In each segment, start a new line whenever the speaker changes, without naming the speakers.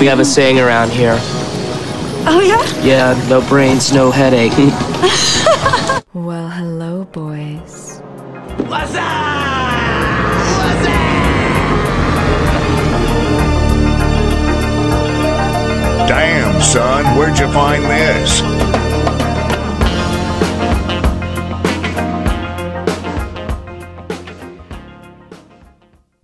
We have a saying around here.
Oh, yeah?
Yeah, no brains, no headache.
Well, hello, boys. What's up? What's up?
Damn, son, where'd you find this?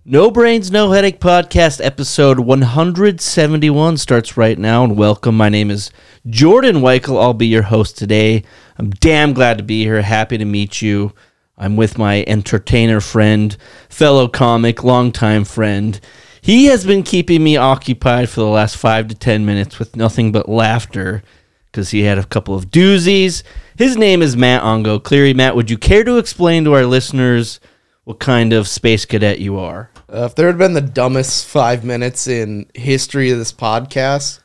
No Brains, No Headache podcast episode 171 starts right now. And welcome. My name is Jordan Weichel. I'll be your host today. I'm damn glad to be here. Happy to meet you. I'm with my entertainer friend, fellow comic, longtime friend. He has been keeping me occupied for the last five to 10 minutes with nothing but laughter because he had a couple of doozies. His name is Matt Ongo. Cleary, Matt, would you care to explain to our listeners what kind of space cadet you are?
Uh, if there had been the dumbest five minutes in history of this podcast,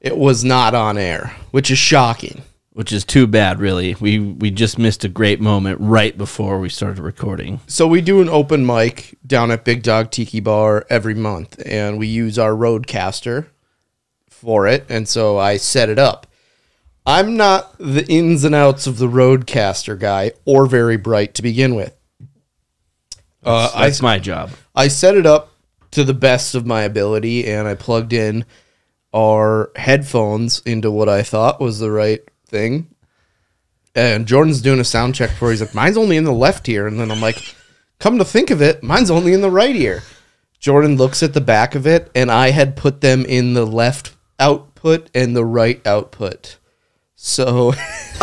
it was not on air, which is shocking.
which is too bad really we we just missed a great moment right before we started recording
So we do an open mic down at Big Dog Tiki Bar every month, and we use our RODECaster for it. And so I set it up. I'm not the ins and outs of the RODECaster guy, or very bright to begin with. Uh, I
that's my job
I set it up to the best of my ability and I plugged in our headphones into what I thought was the right thing. And Jordan's doing a sound check for. He's like, "Mine's only in the left ear," and then I'm like, "Come to think of it, mine's only in the right ear." Jordan looks at the back of it, and I had put them in the left output and the right output. So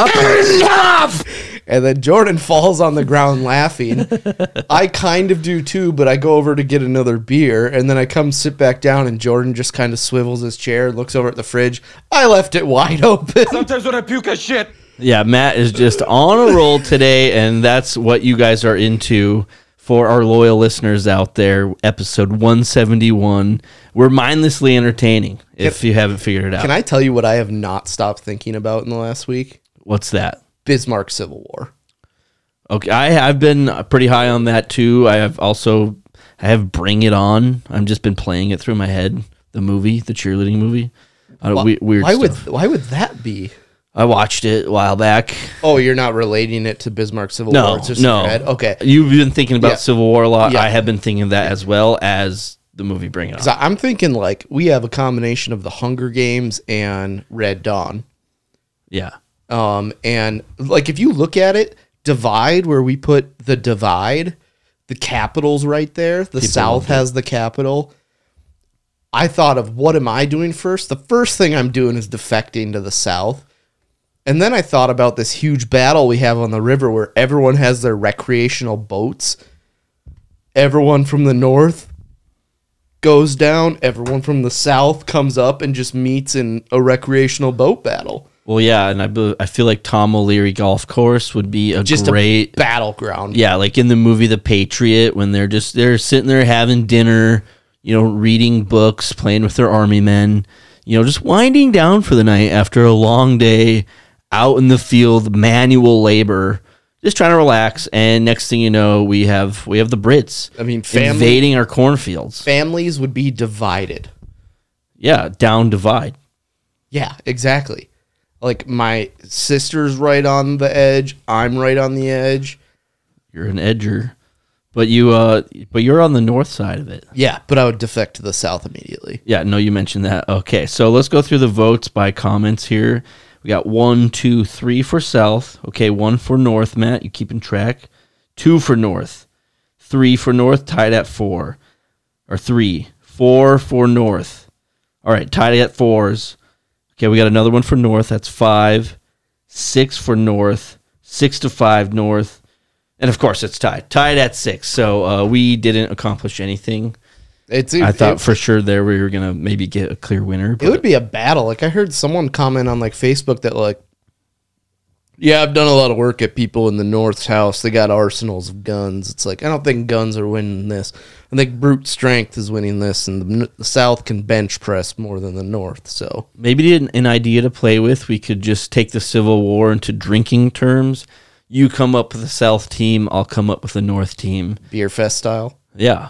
And then Jordan falls on the ground laughing. I kind of do too, but I go over to get another beer, and then I come sit back down, and Jordan just kind of swivels his chair, looks over at the fridge. I left it wide open.
Sometimes when I puke, I shit.
yeah matt is just on a roll today and that's what you guys are into for our loyal listeners out there episode 171 we're mindlessly entertaining if you haven't figured it out
Can I tell you what I have not stopped thinking about in the last week?
what's that
Bismarck Civil War.
okay i i've been pretty high on that too i have also i have bring it on i've just been playing it through my head the movie the cheerleading movie uh, we, weird
why
stuff.
would why would that be?
I watched it a while back.
Oh, you're not relating it to Bismarck Civil
No,
War. It's just
no.
Okay.
You've been thinking about
Yeah.
Civil War a lot.
Yeah.
I have been thinking of that as well as the movie Bring It On.
I'm thinking like we have a combination of the Hunger Games and Red Dawn.
Yeah.
Um, and like if you look at it, divide where we put the divide, the capital's right there. The South has the capital. I thought of what am I doing first? The first thing I'm doing is defecting to the South. And then I thought about this huge battle we have on the river where everyone has their recreational boats. Everyone from the north goes down, everyone from the south comes up and just meets in a recreational boat battle.
Well, yeah, and I be- I feel like Tom O'Leary Golf Course would be a
Just
great
a battleground.
yeah, like in the movie The Patriot when they're just they're sitting there having dinner, you know, reading books, playing with their army men, you know, just winding down for the night after a long day out in the field, manual labor, just trying to relax. And next thing you know, we have we have the Brits.
I mean, family-
invading our cornfields.
families would be divided.
Yeah, down divide.
Yeah, exactly. Like my sister's right on the edge, I'm right on the edge.
You're an edger, but you uh, but you're on the north side of it.
Yeah, but I would defect to the south immediately.
Yeah, no, you mentioned that. Okay, so let's go through the votes by comments here. We got one, two, three for South. Okay, one for North, Matt. You keeping track? Two for North. Three for North, tied at four. Or three. Four for North. All right, tied at fours. Okay, we got another one for North. That's five. Six for North. Six to five North. And of course, it's tied. Tied at six. So uh, we didn't accomplish anything.
It's
I thought
it,
for sure there we were gonna maybe get a clear winner.
it would be a battle. Like I heard someone comment on like Facebook that like yeah, I've done a lot of work at people in the North's house. They got arsenals of guns. It's like I don't think guns are winning this. I think brute strength is winning this, and the, the South can bench press more than the North. So
maybe an, an idea to play with. We could just take the Civil War into drinking terms. You come up with the South team, I'll come up with the North team.
beer fest style.
Yeah,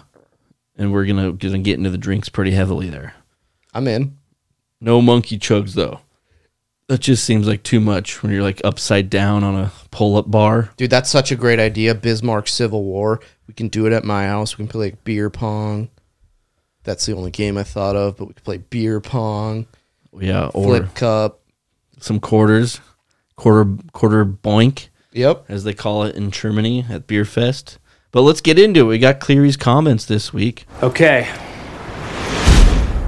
and we're gonna gonna get into the drinks pretty heavily there.
I'm in.
No monkey chugs though. That just seems like too much when you're like upside down on a pull-up bar.
Dude, that's such a great idea. Bismarck Civil War. We can do it at my house. We can play like beer pong. That's the only game I thought of, but we could play beer pong,
Yeah, or
flip cup.
some quarters, quarter quarter boink
Yep.
as they call it in Germany at Beer Fest. But let's get into it. We got Cleary's comments this week.
Okay.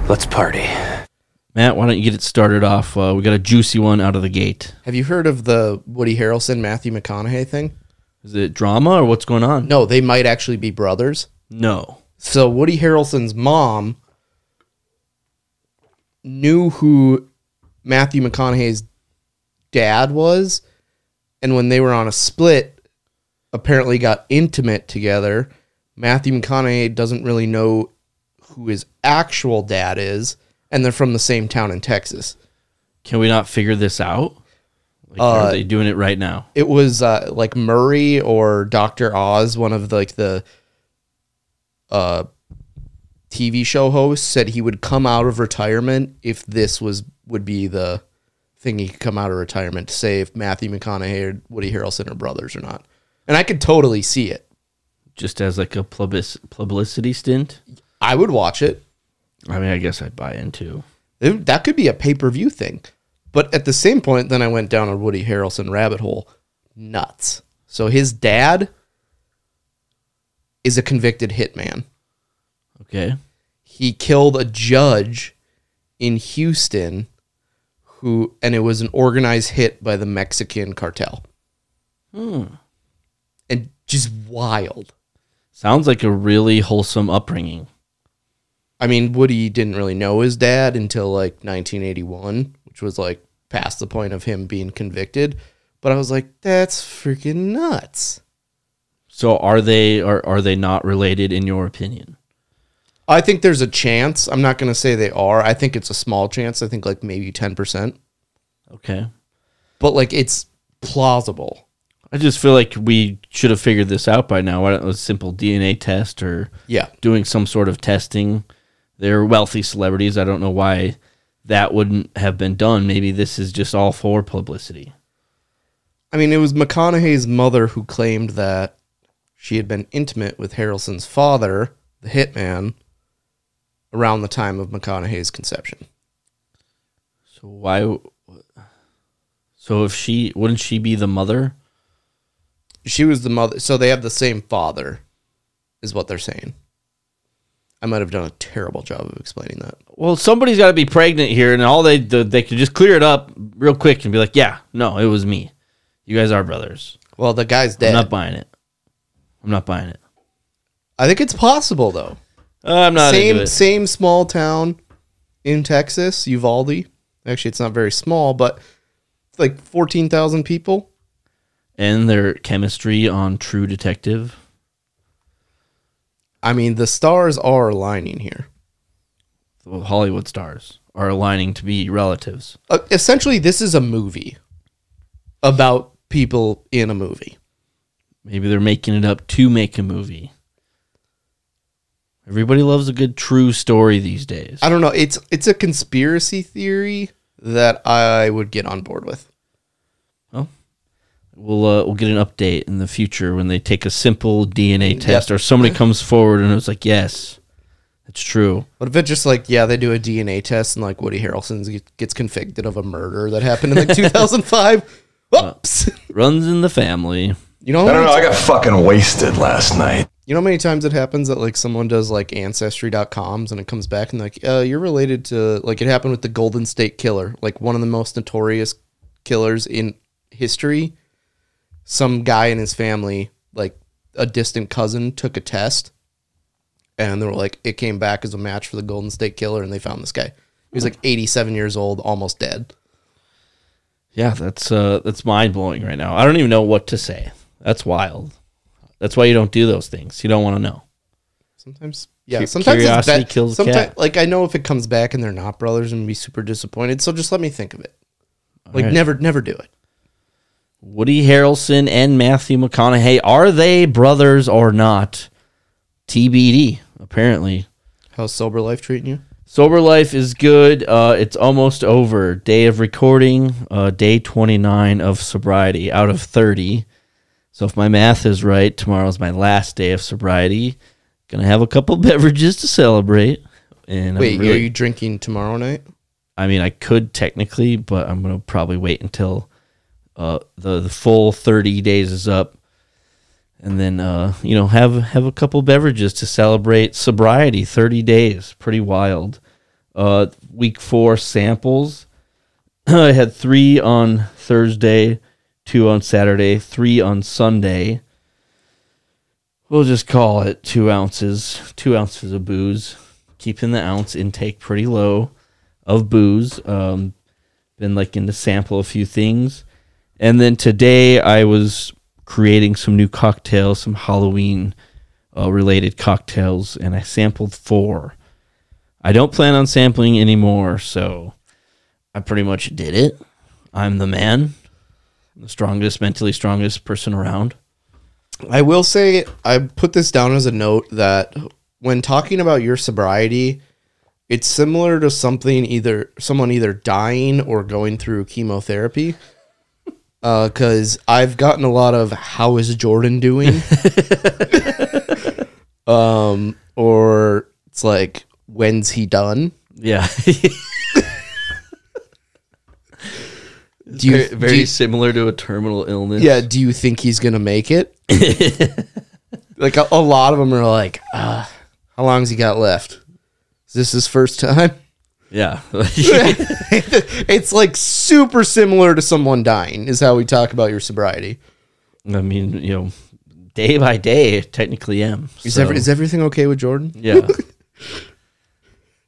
Let's party.
Matt, why don't you get it started off? Uh, we got a juicy one out of the gate.
Have you heard of the Woody Harrelson Matthew McConaughey thing?
Is it drama or what's going on?
No, they might actually be brothers.
No.
So Woody Harrelson's mom knew who Matthew McConaughey's dad was, and when they were on a split, apparently got intimate together. Matthew McConaughey doesn't really know who his actual dad is, and they're from the same town in Texas.
Can we not figure this out? Like,
Uh,
are they doing it right now?
It was uh, like Maury or Doctor Oz, one of the, like the uh, TV show hosts, said he would come out of retirement if this was would be the thing he could come out of retirement to say if Matthew McConaughey or Woody Harrelson are brothers or not. And I could totally see it.
Just as like a publicity stint?
I would watch it.
I mean, I guess I'd buy into.
That could be a pay per view thing. But at the same point, then I went down a Woody Harrelson rabbit hole. Nuts. So his dad is a convicted hitman.
Okay.
He killed a judge in Houston who and it was an organized hit by the Mexican cartel. Hmm. And just wild.
Sounds like a really wholesome upbringing.
I mean, Woody didn't really know his dad until like 1981, which was like past the point of him being convicted. But I was like, that's freaking nuts.
So are they are are they not related in your opinion?
I think there's a chance. I'm not going to say they are. I think it's a small chance. I think like maybe 10%.
Okay.
But like it's plausible.
I just feel like we should have figured this out by now. Why don't a simple DNA test or
Yeah.
doing some sort of testing? They're wealthy celebrities. I don't know why that wouldn't have been done. Maybe this is just all for publicity.
I mean, it was McConaughey's mother who claimed that she had been intimate with Harrelson's father, the hitman, around the time of McConaughey's conception.
So why? So if she wouldn't she be the mother?
She was the mother, so they have the same father, is what they're saying. I might have done a terrible job of explaining that.
Well, somebody's got to be pregnant here, and all they the, they could just clear it up real quick and be like, "Yeah, no, it was me. You guys are brothers."
Well, the guy's dead.
I'm not buying it. I'm not buying it.
I think it's possible though.
Uh, I'm not
same same small town in Texas, Uvalde. Actually, it's not very small, but it's like fourteen thousand people.
And their chemistry on True Detective.
I mean, the stars are aligning here.
The Hollywood stars are aligning to be relatives.
Uh, essentially, this is a movie about people in a movie.
Maybe they're making it up to make a movie. Everybody loves a good true story these days.
I don't know. It's it's a conspiracy theory that I would get on board with.
We'll uh, we'll get an update in the future when they take a simple DNA test
Yep.
or somebody comes forward and it's like, yes, it's true.
What if it's just like, yeah, they do a DNA test and like Woody Harrelson gets convicted of a murder that happened in like 2005? Whoops.
Runs in the family.
You know,
I don't know. I got fucking wasted last night.
You know how many times it happens that like someone does like ancestry.coms and it comes back and like, uh, you're related to like it happened with the Golden State Killer, like one of the most notorious killers in history. Some guy in his family, like a distant cousin, took a test and they were like, it came back as a match for the Golden State Killer and they found this guy. He was like 87 years old, almost dead.
Yeah, that's uh that's mind blowing right now. I don't even know what to say. That's wild. That's why you don't do those things. You don't want to know.
Sometimes, yeah. Sometimes it's
curiosity
bad.
kills
sometimes,
cat.
like I know if it comes back and they're not brothers, I'm gonna be super disappointed. So just let me think of it. Like
right.
never, never do it.
Woody Harrelson and Matthew McConaughey are they brothers or not? TBD. Apparently,
How's sober life treating you?
Sober life is good. Uh, it's almost over. Day of recording, uh, day 29 of sobriety out of 30. So if my math is right, tomorrow's my last day of sobriety. Gonna have a couple beverages to celebrate. And
Wait,
really,
are you drinking tomorrow night?
I mean, I could technically, but I'm gonna probably wait until uh, the the full 30 days is up, and then uh, you know have have a couple beverages to celebrate sobriety. 30 days, pretty wild. Uh, week four samples. I had three on Thursday, two on Saturday, three on Sunday. We'll just call it two ounces, two ounces of booze, keeping the ounce intake pretty low of booze. Um, been looking to sample a few things, and then today I was creating some new cocktails, some Halloween uh, related cocktails, and I sampled four. I don't plan on sampling anymore, so I pretty much did it. I'm the man, the strongest, mentally strongest person around.
I will say I put this down as a note that when talking about your sobriety, it's similar to something either someone either dying or going through chemotherapy. Because I've gotten a lot of "How is Jordan doing?" um, or it's like "When's he done?"
Yeah.
Do you,
very very
do you-
similar to a terminal illness.
yeah? Do you think he's gonna make it? like a, a lot of them are like, uh, "How long's he got left? Is this his first time?"
Yeah.
it's like super similar to someone dying is how we talk about your sobriety.
I mean, you know, day by day, I technically am.
Is,
so,
every, is everything okay with Jordan?
yeah.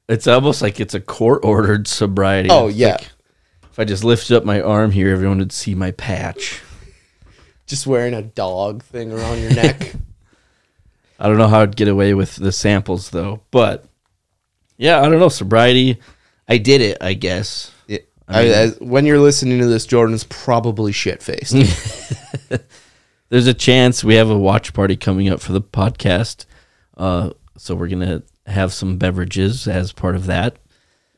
it's almost like it's a court ordered sobriety.
Oh, yeah.
like if I just lifted up my arm here, everyone would see my patch.
Just wearing a dog thing around your neck.
I don't know how I'd get away with the samples though, but yeah, I don't know. Sobriety, I did it, I guess.
Yeah. I, as, when you're listening to this, Jordan's probably shit faced.
There's a chance we have a watch party coming up for the podcast. Uh, so we're gonna have some beverages as part of that.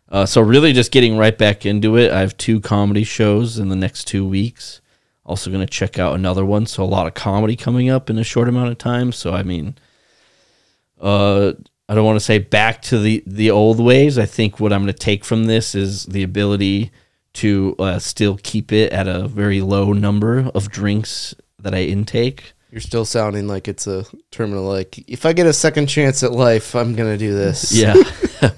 Uh, so really, just getting right back into it. I have two comedy shows in the next two weeks. Also gonna check out another one. So a lot of comedy coming up in a short amount of time. So I mean, uh, I don't want to say back to the the old ways. I think what I'm going to take from this is the ability to uh, still keep it at a very low number of drinks that I intake.
you're still sounding like it's a terminal. Like, if I get a second chance at life, I'm going to do this.
Yeah, I'm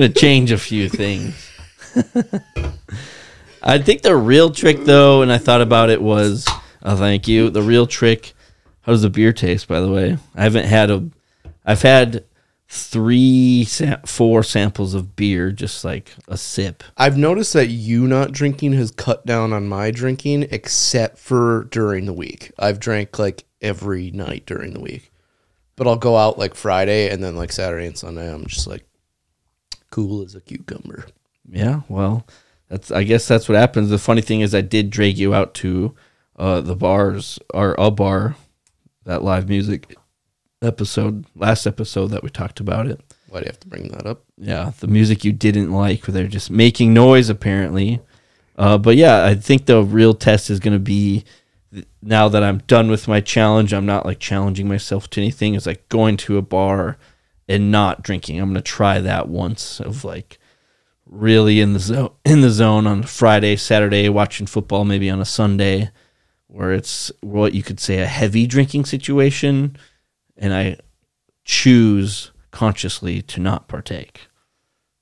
going to change a few things. I think the real trick, though, and I thought about it was, oh, thank you. The real trick. How does the beer taste? By the way, I haven't had a. I've had three, four samples of beer, just like a sip.
I've noticed that you not drinking has cut down on my drinking, except for during the week. I've drank like every night during the week, but I'll go out like Friday and then like Saturday and Sunday. I'm just like cool as a cucumber.
Yeah, well, that's. I guess that's what happens. The funny thing is, I did drag you out to uh, the bars or a bar, that live music episode, last episode that we talked about it.
Why do you have to bring that up?
Yeah, the music you didn't like, where they're just making noise apparently. Uh, but yeah, I think the real test is going to be th- now that I'm done with my challenge. I'm not like challenging myself to anything. It's like going to a bar and not drinking. I'm going to try that once of like really in the zone in the zone on Friday, Saturday, watching football, maybe on a Sunday, where it's what you could say a heavy drinking situation, and I choose consciously to not partake.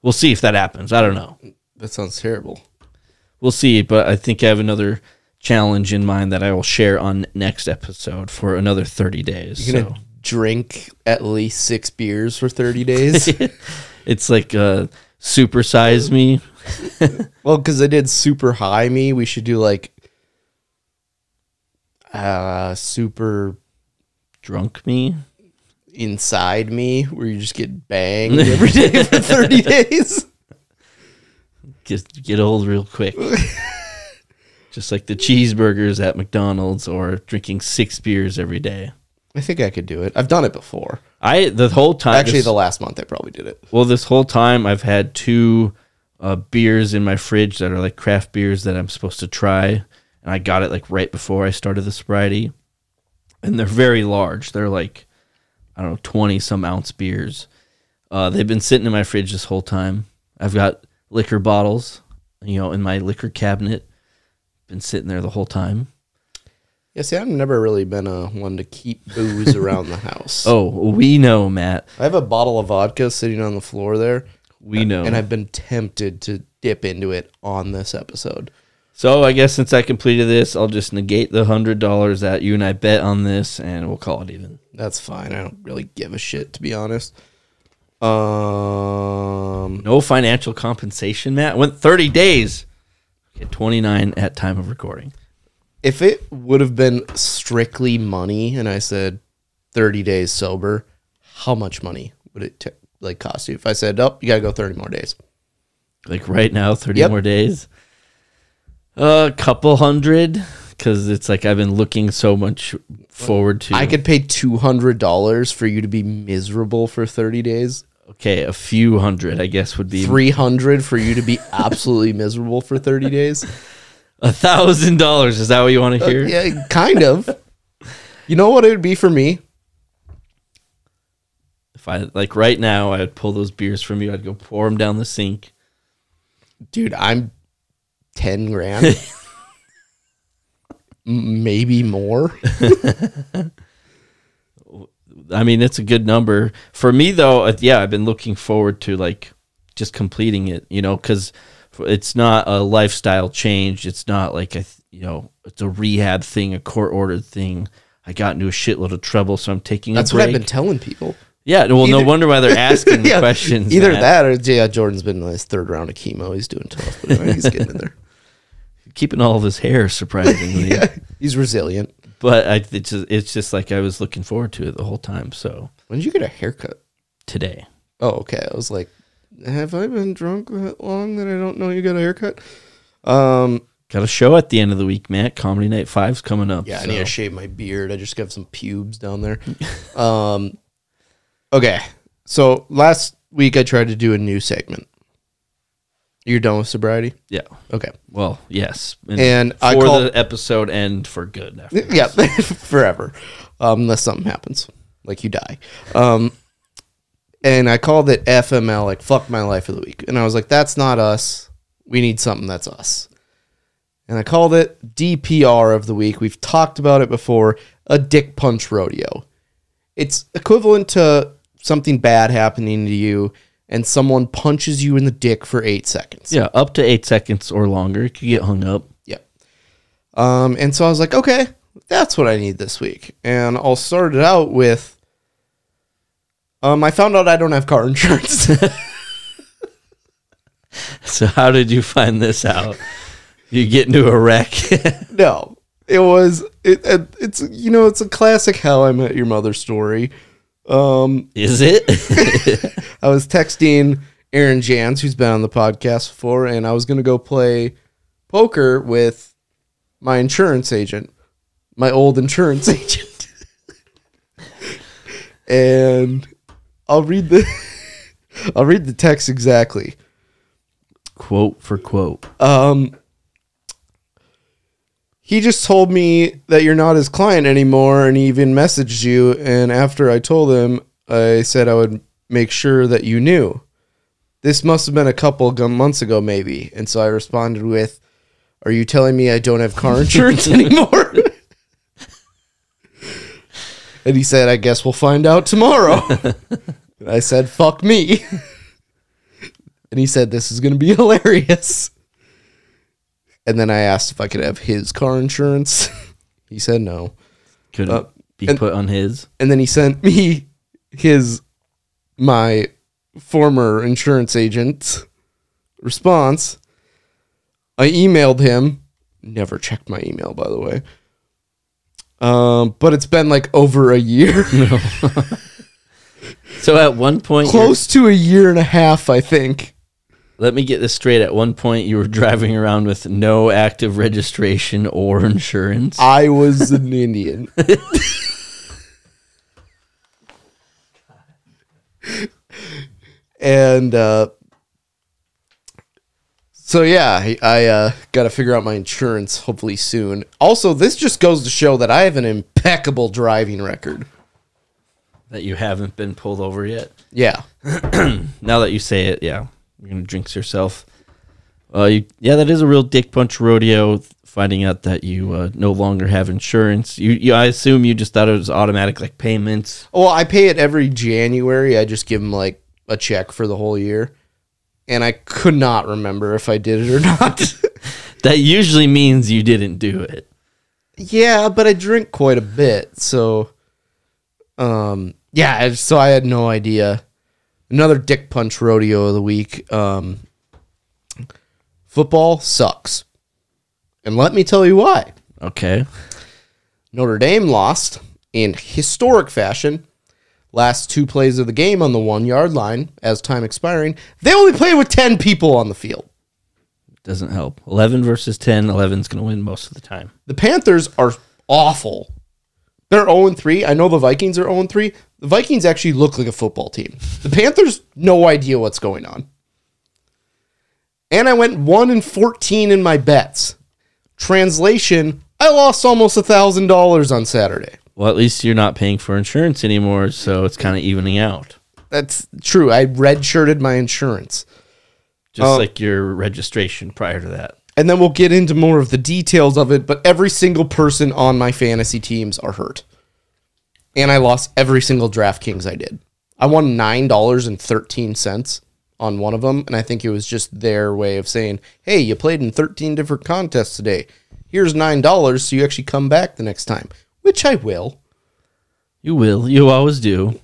We'll see if that happens. I don't know.
That sounds terrible.
We'll see, but I think I have another challenge in mind that I will share on next episode for another 30 days.
You're gonna
So
drink at least six beers for 30 days.
it's like uh supersize me.
well, because I did super high me, we should do like uh super
Drunk me.
inside me, where you just get banged every day for 30 days.
Just get old real quick. Just like the cheeseburgers at McDonald's or drinking six beers every day.
I think I could do it. I've done it before.
I the whole time
Actually,
this-
the last month I probably did it.
well this whole time I've had two uh, beers in my fridge that are like craft beers that I'm supposed to try, and I got it like right before I started the sobriety, and they're very large. They're like I don't know twenty some ounce beers. Uh, they've been sitting in my fridge this whole time. I've got liquor bottles, you know, in my liquor cabinet. Been sitting there the whole time.
Yeah, see, I've never really been a one to keep booze around the house.
Oh, we know, Matt.
I have a bottle of vodka sitting on the floor there,
We know.
and I've been tempted to dip into it on this episode.
So I guess since I completed this, I'll just negate the hundred dollars that you and I bet on this, and we'll call it even.
That's fine. I don't really give a shit, to be honest. Um,
No financial compensation, Matt. Went thirty days. Okay, twenty nine at time of recording.
if it would have been strictly money, and I said thirty days sober, how much money would it t- like cost you? If I said, "Oh, you gotta go thirty more days,"
Like right now, thirty
Yep.
more days. A couple hundred, because it's like I've been looking so much forward to.
I could pay two hundred dollars for you to be miserable for thirty days.
okay, a few hundred, I guess, would be
Three hundred for you to be absolutely miserable for thirty days.
a thousand dollars. Is that what you want to uh, hear?
Yeah, kind of. You know what it would be for me?
If I like right now, I'd pull those beers from you. I'd go pour them down the sink.
dude, I'm ten grand, maybe more.
I mean, it's a good number for me, though. uh, Yeah, I've been looking forward to like just completing it, you know, because it's not a lifestyle change. It's not like a, you know, it's a rehab thing, a court ordered thing. I got into a shitload of trouble, so I'm taking
That's
a
what. I've been telling people.
yeah, well, no wonder why they're asking the
Yeah,
questions.
Either that or yeah, Jordan's been in his third round of chemo. He's doing tough, but anyway, he's getting in there.
Keeping all of his hair surprisingly.
He's resilient.
But I, it's just, it's just like I was looking forward to it the whole time. So
When did you get a haircut?
today,
Oh, okay. I was like, have I been drunk that long that I don't know you got a haircut? Um,
got a show at the end of the week, Matt. Comedy Night Five's coming up.
yeah, I need to shave my beard. I just got some pubes down there. um, okay. So last week I tried to do a new segment. You're done with sobriety?
Yeah.
Okay.
Well, yes.
And
for
I call-
the episode end for good. After.
Yeah, forever, um, unless something happens, like you die. Um, and I called it FML, like fuck my life of the week, and I was like, that's not us. We need something that's us. And I called it DPR of the week. We've talked about it before. A dick punch rodeo. It's equivalent to something bad happening to you, and someone punches you in the dick for eight seconds.
Yeah, up to eight seconds or longer. You could get hung up.
Yep. Um, and so I was like, okay, that's what I need this week. And I'll start it out with um, I found out I don't have car insurance.
So how did you find this out? You get into a wreck.
no. It was it, it it's you know, it's a classic how I met your mother story. Um,
Is it?
I was texting Aaron Jans, who's been on the podcast before, and I was gonna go play poker with my insurance agent, my old insurance agent. and I'll read the I'll read the text exactly.
quote for quote.
Um he just told me that you're not his client anymore and he even messaged you and after I told him I said I would make sure that you knew. This must have been a couple of months ago maybe. And so I responded with Are you telling me I don't have car insurance anymore? and he said I guess we'll find out tomorrow. and I said fuck me. and he said this is going to be hilarious. And then I asked if I could have his car insurance. he said no.
Could
Uh,
be
and-
put on his.
And then he sent me his my former insurance agent response. I emailed him. Never checked my email, by the way. Um, but it's been like over a year, No.
So at one point,
close to a year and a half, I think.
Let me get this straight. At one point, you were driving around with no active registration or insurance.
I was an Indian. and uh, so yeah, I, I uh, got to figure out my insurance hopefully soon. Also, this just goes to show that I have an impeccable driving record.
That you haven't been pulled over yet.
Yeah,
Now that you say it, yeah, you're gonna jinx yourself. Uh, you, yeah, that is a real dick punch rodeo. Finding out that you uh, no longer have insurance. You, you, I assume you just thought it was automatic, like payments.
Well, I pay it every January. I just give them like a check for the whole year. And I could not remember if I did it or not.
That usually means you didn't do it.
yeah, but I drink quite a bit. So, um, yeah, so I had no idea. Another dick punch rodeo of the week. Um, football sucks. And let me tell you why.
Okay.
Notre Dame lost in historic fashion. Last two plays of the game on the one yard line as time expiring. They only played with 10 people on the field.
Doesn't help. 11 versus 10. 11's going to win most of the time.
The Panthers are awful. They're 0 3. I know the Vikings are 0 3. The Vikings actually look like a football team. The Panthers, no idea what's going on. And I went 1 and 14 in my bets. Translation, I lost almost a $1,000 on Saturday.
Well, at least you're not paying for insurance anymore, so it's kind of evening out.
That's true. I redshirted my insurance.
Just
Oh.
like your registration prior to that.
And then we'll get into more of the details of it, but every single person on my fantasy teams are hurt. And I lost every single DraftKings I did. I won $9.13 on one of them, and I think it was just their way of saying, hey, you played in 13 different contests today. Here's $9 so you actually come back the next time, which I will.
You will. You always do.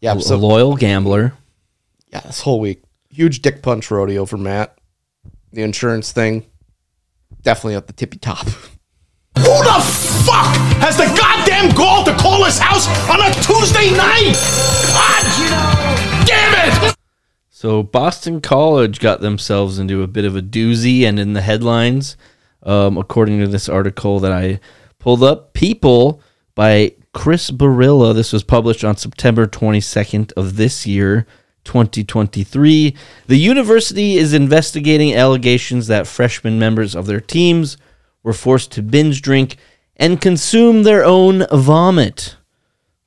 Yeah,
a
so
loyal gambler.
yeah, this whole week. Huge dick punch rodeo for Matt. The insurance thing, definitely at the tippy top.
Who the fuck has the gall to call his house on a Tuesday night? God damn it!
So Boston College got themselves into a bit of a doozy, and in the headlines, um, according to this article that I pulled up, "People" by Chris Barilla. This was published on September 22nd of this year, 2023. The university is investigating allegations that freshman members of their teams were forced to binge drink and consume their own vomit,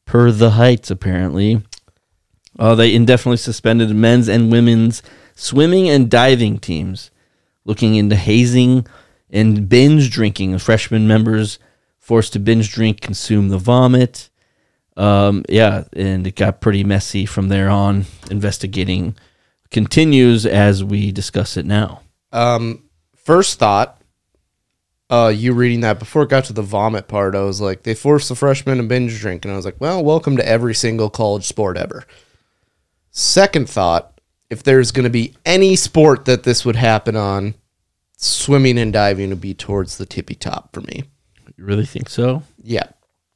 per the Heights, apparently. Uh, they indefinitely suspended men's and women's swimming and diving teams, looking into hazing and binge drinking. Freshman members forced to binge drink, consume the vomit. Um, yeah, and it got pretty messy from there on. Investigating continues as we discuss it now.
Um, first thought, uh, you reading that before it got to the vomit part, I was like, they forced the freshmen to binge drink, and I was like, well, welcome to every single college sport ever. Second thought, if there's going to be any sport that this would happen on, swimming and diving would be towards the tippy top for me.
You really think so?
Yeah,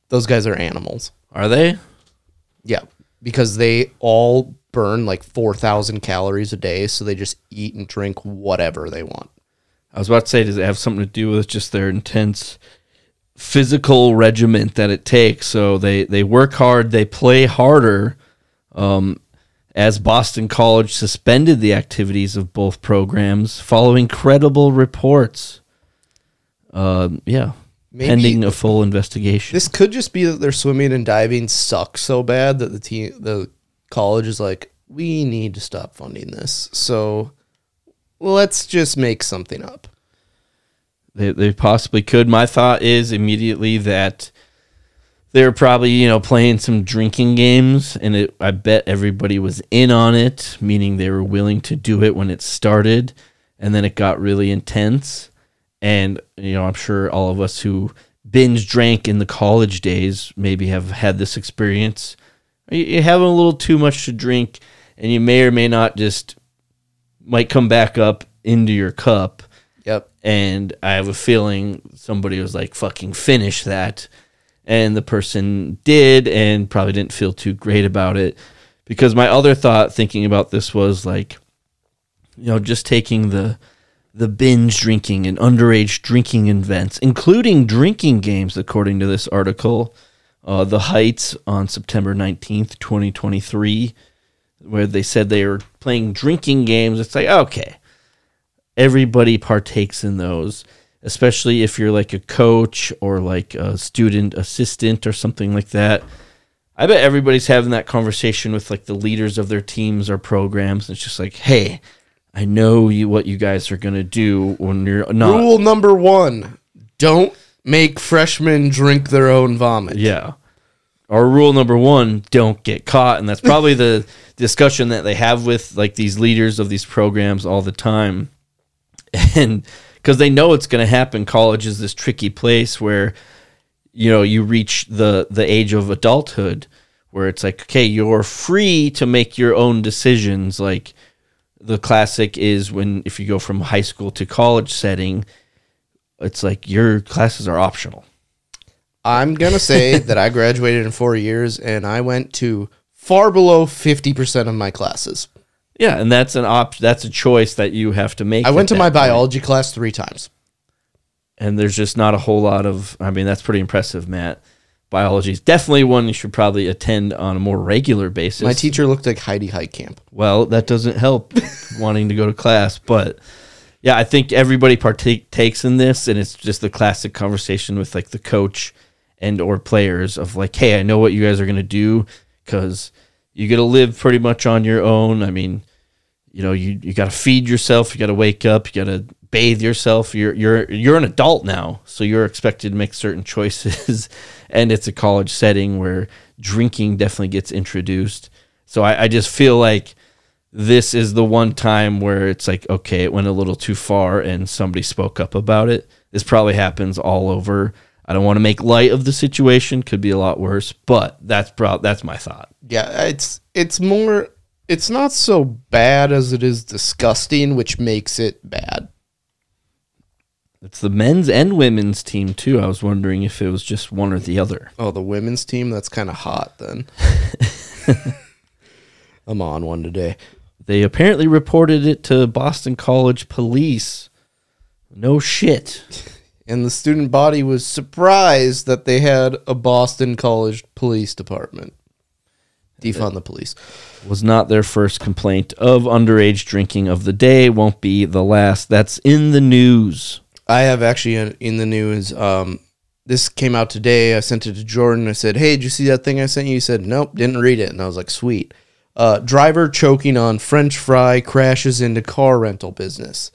those guys are animals.
Are they?
Yeah, because they all burn like 4,000 calories a day, so they just eat and drink whatever they want.
I was about to say, does it have something to do with just their intense physical regiment that it takes? So they they work hard, they play harder. Um, as Boston College suspended the activities of both programs following credible reports. Um, yeah,
Maybe-
pending a full investigation.
This could just be that their swimming and diving sucks so bad that the team, the college is like, we need to stop funding this. So let's just make something up.
They, they possibly could. My thought is immediately that they were probably you know playing some drinking games, and it, I bet everybody was in on it, meaning they were willing to do it when it started, and then it got really intense. And you know, I'm sure all of us who binge drank in the college days maybe have had this experience. You- You're having a little too much to drink, and you may or may not just might come back up into your cup
Yep.
and I have a feeling somebody was like, fucking finish that. And the person did and probably didn't feel too great about it. Because my other thought thinking about this was like, you know, just taking the the binge drinking and underage drinking events, including drinking games, according to this article. Uh, the Heights on September 19th, 2023. where they said they were playing drinking games. It's like okay, everybody partakes in those, especially if you're like a coach or like a student assistant or something like that. I bet everybody's having that conversation with like the leaders of their teams or programs. It's just like, hey, I know you what you guys are gonna do when you're not.
Rule number one: Don't make freshmen drink their own vomit.
Yeah. Or rule number one: don't get caught, and that's probably the discussion that they have with like these leaders of these programs all the time, and because they know it's going to happen. College is this tricky place where you know you reach the the age of adulthood where it's like okay you're free to make your own decisions like the classic is when if you go from high school to college setting it's like your classes are optional
I'm gonna say that I graduated in four years, and I went to far below fifty percent of my classes.
yeah and that's an op that's a choice that you have to make
I went to my
point.
biology class three times.
and there's just not a whole lot of i mean that's pretty impressive matt biology is definitely one you should probably attend on a more regular basis
My teacher looked like Heidi Heitkamp.
well that doesn't help wanting to go to class but yeah i think everybody partakes in this and it's just the classic conversation with like the coach and or players of like hey i know what you guys are going to do because you got to live pretty much on your own. I mean you know you, you got to feed yourself you got to wake up you got to bathe yourself. You're you're you're an adult now so you're expected to make certain choices. And it's a college setting where drinking definitely gets introduced. So I, I just feel like this is the one time where it's like okay it went a little too far and somebody spoke up about it. This probably happens all over i don't want to make light of the situation could be a lot worse but that's pro- that's my thought
Yeah, it's it's more. It's not so bad as it is disgusting, which makes it bad.
it's the men's and women's team too i was wondering if it was just one or the other
Oh, the women's team. That's kind of hot. Then I'm on one today.
They apparently reported it to Boston College police. No shit.
And the student body was surprised that they had a Boston College police department. Defund the police.
Was not their first complaint of underage drinking of the day. Won't be the last. That's in the news.
I have actually in, the news. Um, this came out today. I sent it to Jordan. I said, "Hey, did you see that thing I sent you?" He said, "Nope, didn't read it." And I was like, "Sweet." Uh, driver choking on French fry crashes into car rental business.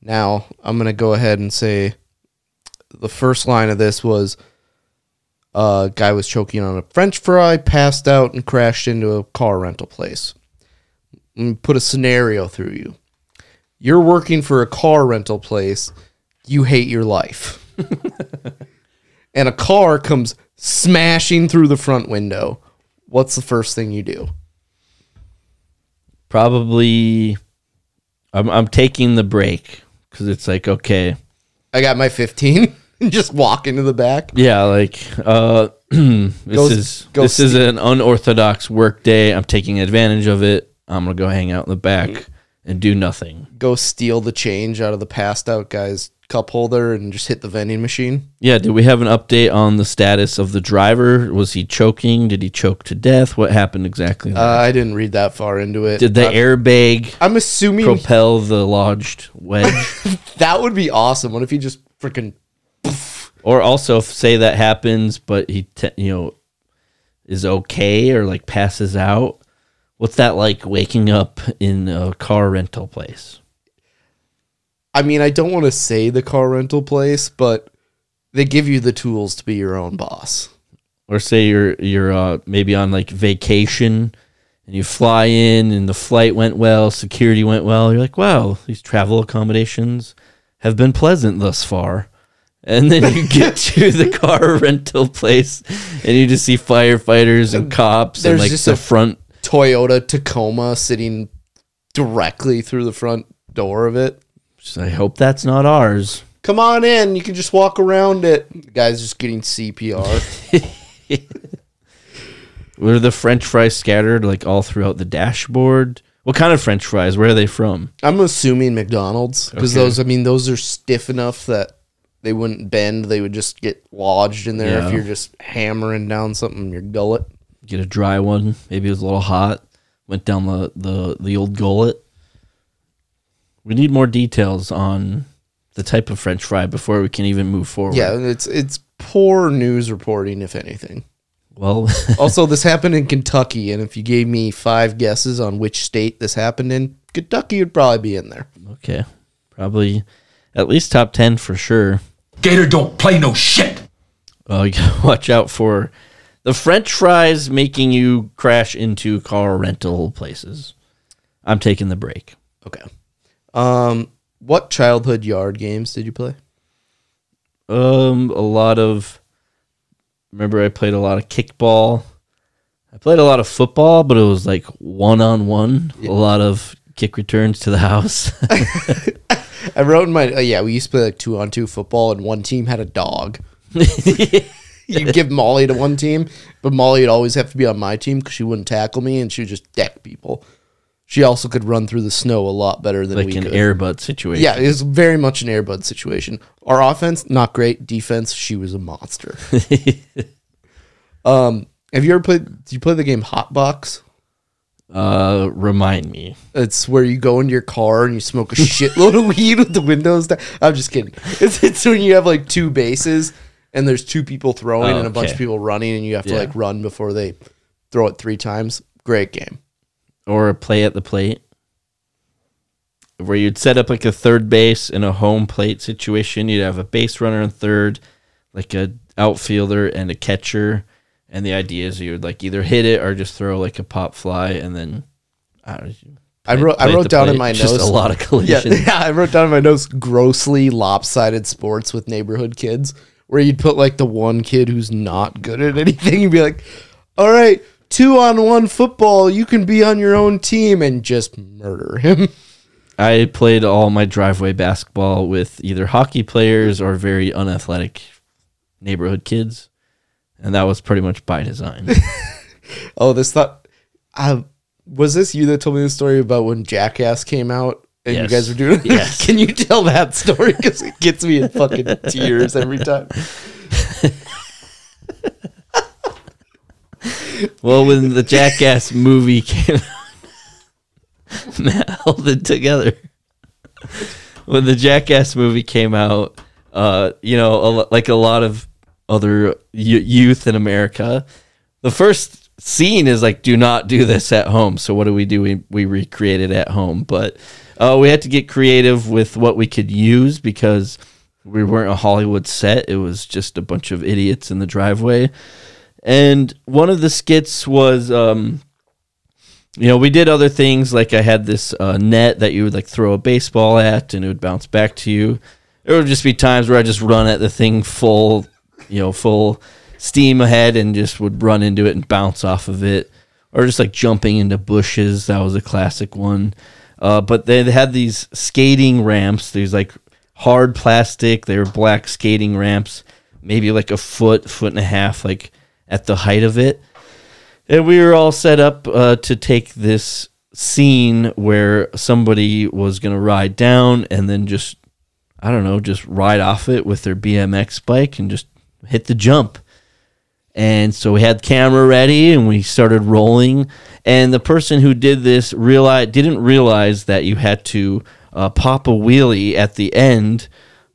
Now I'm gonna go ahead and say the first line of this was a guy was choking on a French fry, passed out, and crashed into a car rental place. Let me put a scenario through you. You're working for a car rental place. You hate your life. and a car comes smashing through the front window. What's the first thing you do?
Probably, I'm, I'm taking the break because it's like, okay.
I got my 15 and just walk into the back.
Yeah, like, uh, this
Go-
is
go
this is
steal-
an unorthodox work day. I'm taking advantage of it. I'm gonna go hang out in the back and do nothing.
Go steal the change out of the passed out guy's cup holder and just hit the vending machine.
Yeah, did we have an update on the status of the driver? Was he choking? Did he choke to death? What happened exactly?
Uh, I didn't read that far into it.
Did the
I'm,
airbag
I'm assuming
propel the lodged wedge?
that would be awesome. What if he just freaking
or also, say that happens, but he, te- you know, is okay or like passes out. What's that like waking up in a car rental place?
I mean, I don't want to say the car rental place, but they give you the tools to be your own boss.
Or say you're you're uh, maybe on like vacation and you fly in and the flight went well, security went well. You're like, wow, these travel accommodations have been pleasant thus far. And then you get to the car rental place and you just see firefighters and cops and
There's
like
just
the
a-
front.
Toyota Tacoma sitting directly through the front door of it.
I hope that's not ours.
Come on in. You can just walk around it. The guy's just getting CPR.
Were the French fries scattered like all throughout the dashboard? What kind of French fries? Where are they from?
I'm assuming McDonald's because
Okay.
those. I mean, those are stiff enough that they wouldn't bend. They would just get lodged in there
Yeah.
if you're just hammering down something in your gullet.
Get a dry one. Maybe it was a little hot. went down the the the old gullet. We need more details on the type of French fry before we can even move forward.
Yeah, it's it's poor news reporting, if anything.
Well,
Also, this happened in Kentucky, and if you gave me five guesses on which state this happened in, Kentucky would probably be in there.
okay, probably at least top ten for sure.
Gator don't play no shit.
Well, you gotta watch out for the French fries making you crash into car rental places. I'm taking the break.
Okay. Um, what childhood yard games did you play?
Um, a lot of. Remember, I played a lot of kickball. I played a lot of football, but it was like one on one. A lot of kick returns to the house.
I wrote in my uh, yeah. We used to play like two on two football, and one team had a dog. You'd give Molly to one team, but Molly would always have to be on my team because she wouldn't tackle me, and she would just deck people. She also could run through the snow a lot better than
like
we
an
could.
Air Bud situation.
Yeah, it was very much an Air Bud situation. Our offense, not great. Defense, she was a monster. um, have you ever played? Did you play the game Hotbox?
Uh, remind me.
It's where you go into your car and you smoke a shitload of weed with the windows down. I'm just kidding. It's, it's when you have like two bases and there's two people throwing
Oh,
and a bunch of people running and you have to
Yeah.
like run before they throw it three times. Great game.
Or a play at the plate. Where you'd set up like a third base in a home plate situation. You'd have a base runner in third, like a outfielder and a catcher. And the idea is you would like either hit it or just throw like a pop fly and then I don't know.
I wrote I wrote down in my notes
Just a lot of
Yeah, yeah, I wrote down in my notes grossly lopsided sports with neighborhood kids, where you'd put like the one kid who's not good at anything, you'd be like, "All right, two on one football, you can be on your own team," and just murder him.
I played all my driveway basketball with either hockey players or very unathletic neighborhood kids. And that was pretty much by design.
Oh, this thought, uh, was this you that told me the story about when Jackass came out? And
Yes.
you guys were doing
Yes.
Can you tell that story? Because it gets me in fucking tears every time.
Well, when the Jackass movie came out, Matt held it together. When the Jackass movie came out, uh, you know, a, like a lot of other youth in America, the first scene is like, "Do not do this at home." So what do we do? We we recreate it at home, but uh, we had to get creative with what we could use because we weren't a Hollywood set. It was just a bunch of idiots in the driveway. And one of the skits was, um, you know, we did other things like I had this uh, net that you would like throw a baseball at and it would bounce back to you. There would just be times where I just run at the thing full, you know, full steam ahead and just would run into it and bounce off of it, or just like jumping into bushes. That was a classic one. Uh, but they had these skating ramps. These like hard plastic. They were black skating ramps, maybe like a foot, foot and a half, like at the height of it. And we were all set up uh, to take this scene where somebody was going to ride down and then just, I don't know, just ride off it with their BMX bike and just hit the jump. And so we had the camera ready and we started rolling. And the person who did this realized, didn't realize that you had to uh, pop a wheelie at the end.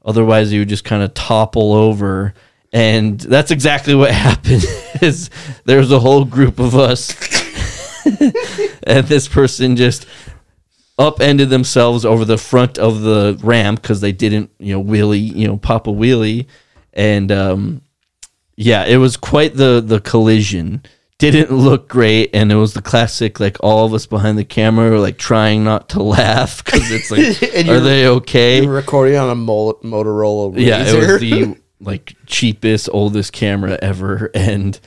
Otherwise, you would just kind of topple over. And that's exactly what happened. Is there was a whole group of us, and this person just upended themselves over the front of the ramp because they didn't, you know, wheelie, you know, pop a wheelie, and um, yeah, it was quite the the collision. Didn't look great, and it was the classic like all of us behind the camera were like trying not to laugh because it's like, are they okay?
You were recording on a Mo- Motorola Razr.
Yeah, it was the like cheapest, oldest camera ever, and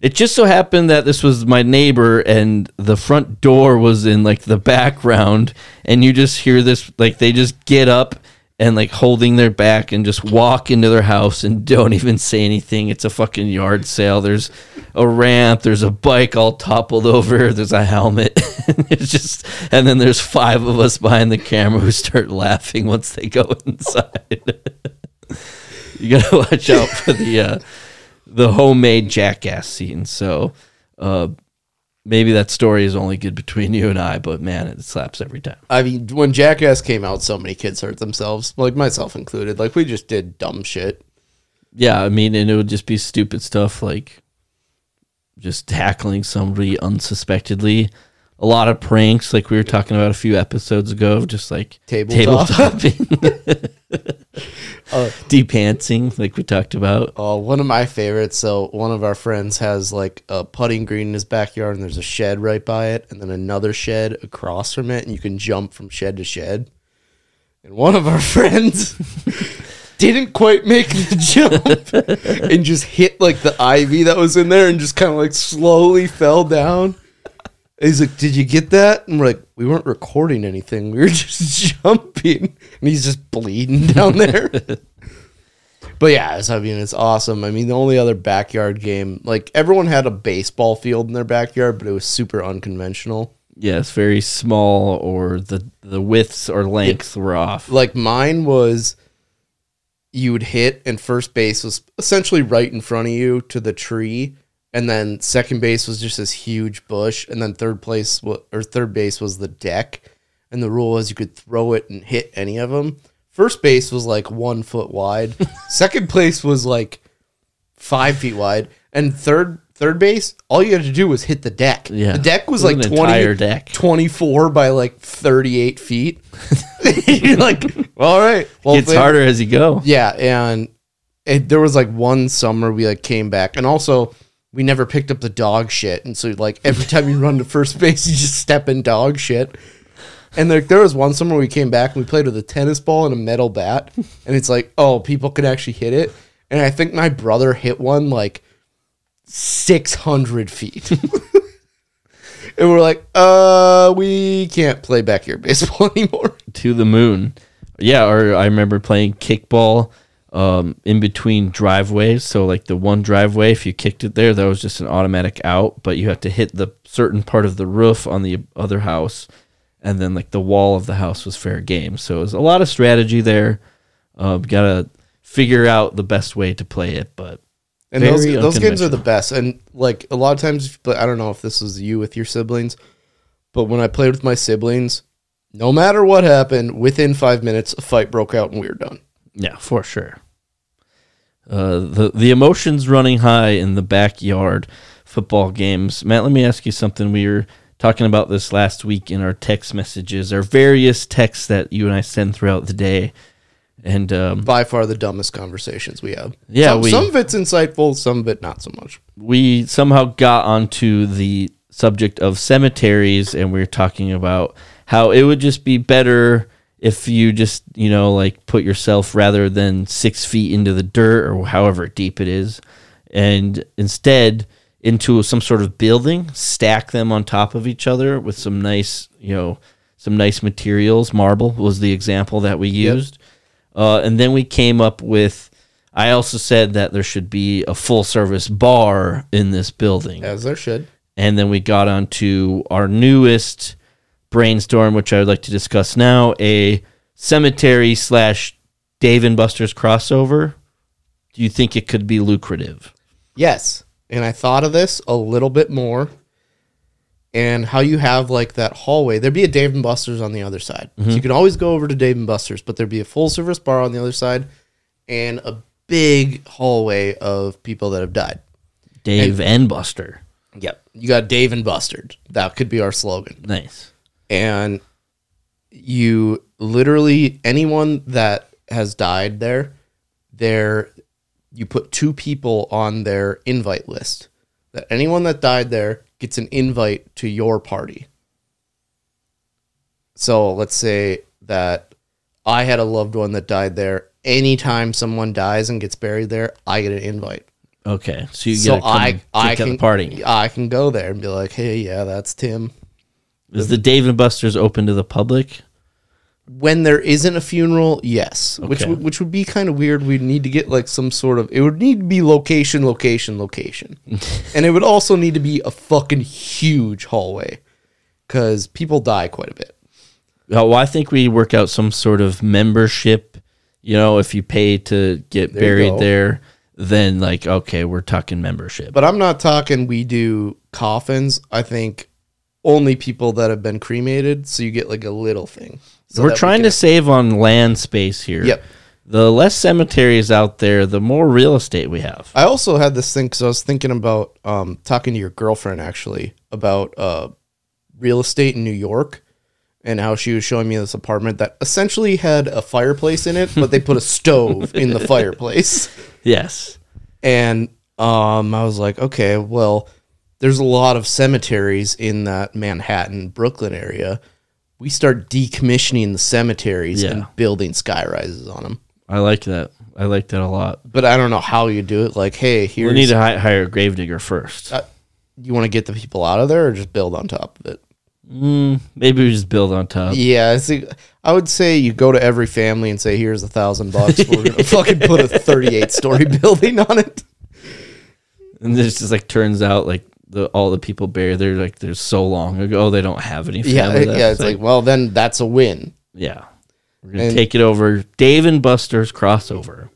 it just so happened that this was my neighbor, and the front door was in like the background, and you just hear this like they just get up and like holding their back and just walk into their house and don't even say anything. It's a fucking yard sale. There's a ramp. There's a bike all toppled over. There's a helmet. it's just, and then there's five of us behind the camera who start laughing once they go inside. You gotta watch out for the uh, the homemade jackass scene. So, uh, maybe that story is only good between you and I, but man, it slaps every time.
I mean, when Jackass came out, so many kids hurt themselves, like myself included. Like we just did dumb shit.
Yeah, I mean, and it would just be stupid stuff like just tackling somebody unsuspectedly. A lot of pranks, like we were talking about a few episodes ago, just like
Tabletop.
tabletoping, uh, depantsing, like we talked about.
Oh, one of my favorites. So one of our friends has like a putting green in his backyard, and there's a shed right by it, and then another shed across from it, and you can jump from shed to shed. And one of our friends didn't quite make the jump and just hit like the ivy that was in there, and just kind of like slowly fell down. He's like, "Did you get that?" And we're like, "We weren't recording anything. We were just jumping." And he's just bleeding down there. But yeah, it's, I mean, it's awesome. I mean, the only other backyard game, like everyone had a baseball field in their backyard, but it was super unconventional.
Yes, very small, or the the widths or lengths were off.
Like mine was, you would hit, and first base was essentially right in front of you to the tree, and then second base was just this huge bush, and then third place or third base was the deck, and the rule was you could throw it and hit any of them. First base was like one foot wide. Second place was like five feet wide, and third third base, all you had to do was hit the deck.
Yeah.
the deck was
was
like
an
20,
entire deck.
24 by like 38 feet. You're like, all right. Well,
It's harder as you go.
Yeah, and it, there was like one summer we like came back, and also we never picked up the dog shit, and so like every time you run to first base, you just step in dog shit. And like there was one summer we came back and we played with a tennis ball and a metal bat, and it's like, oh, people can actually hit it. And I think my brother hit one like six hundred feet. and we're like, uh, we can't play backyard baseball anymore.
to the moon. Yeah, or I remember playing kickball um, in between driveways. So like the one driveway, if you kicked it there, that was just an automatic out. But you had to hit the certain part of the roof on the other house, and then like the wall of the house was fair game. So it was a lot of strategy there. Uh, gotta figure out the best way to play it, but
And those, those games are the best. And like a lot of times, but I don't know if this was you with your siblings, but when I played with my siblings, no matter what happened, within five minutes, a fight broke out and we were done.
Yeah, for sure. Uh, the the emotions running high in the backyard football games. Matt, let me ask you something. We were talking about this last week in our text messages, our various texts that you and I send throughout the day, and um,
By far the dumbest conversations we have.
Yeah,
some,
we-
some of it's insightful, some of it not so much.
we somehow got onto the subject of cemeteries and we are talking about how it would just be better if you just you know like put yourself rather than six feet into the dirt or however deep it is and instead into some sort of building stack them on top of each other with some nice you know some nice materials marble was the example that we used uh, and then we came up with I also said that there should be a full service bar in this building.
As there should.
And then we got onto our newest brainstorm, which I would like to discuss now a cemetery slash Dave and Buster's crossover. Do you think it could be lucrative?
Yes. And I thought of this a little bit more. And how you have like that hallway. There'd be a Dave and Buster's on the other side. So mm-hmm. you can always go over to Dave and Buster's, but there'd be a full service bar on the other side and a big hallway of people that have died.
Dave and, Buster.
Yep. You got Dave and Bustered. That could be our slogan.
Nice.
And you literally anyone that has died there, there you put two people on their invite list. That anyone that died there gets an invite to your party. So let's say that I had a loved one that died there. Anytime someone dies and gets buried there, I get an invite.
Okay. So you
So
get to come
I I can
the party.
I can go there and be like, hey, yeah, that's Tim.
Is the Dave and Buster's open to the public?
when there isn't a funeral, yes, which
Okay.
would which would be kind of weird. We'd need to get like some sort of it would need to be location, location, location, and it would also need to be a fucking huge hallway because people die quite a bit.
Oh, well, I think we work out some sort of membership. You know, if you pay to get
you
buried
go.
there, then like okay, we're talking membership.
But I'm not talking we do coffins. I think only people that have been cremated, so you get like a little thing. So
we're
that we
trying to save on land space here.
Yep.
The less cemeteries out there, the more real estate we have.
I also had this thing because I was thinking about um, talking to your girlfriend actually about uh, real estate in New York and how she was showing me this apartment that essentially had a fireplace in it, but they put a stove in the fireplace.
Yes.
And um, I was like, okay, well, there's a lot of cemeteries in that Manhattan, Brooklyn area. We start decommissioning the cemeteries
Yeah.
and building sky rises on them.
I like that. I like that a lot.
But I don't know how you do it. Like, hey, here's
We need to hi- hire a gravedigger first.
Uh, you want to get the people out of there or just build on top of it?
Mm, maybe we just build on top.
Yeah, I see. I would say you go to every family and say, "Here's a thousand bucks. We're gonna fucking put a 38 story building on it."
And this just like turns out like the all the people buried there like there's so long ago they don't have any family.
Yeah, yeah. It's like, well, then that's a win.
yeah. We're gonna
And-
take it over. Dave and Buster's crossover.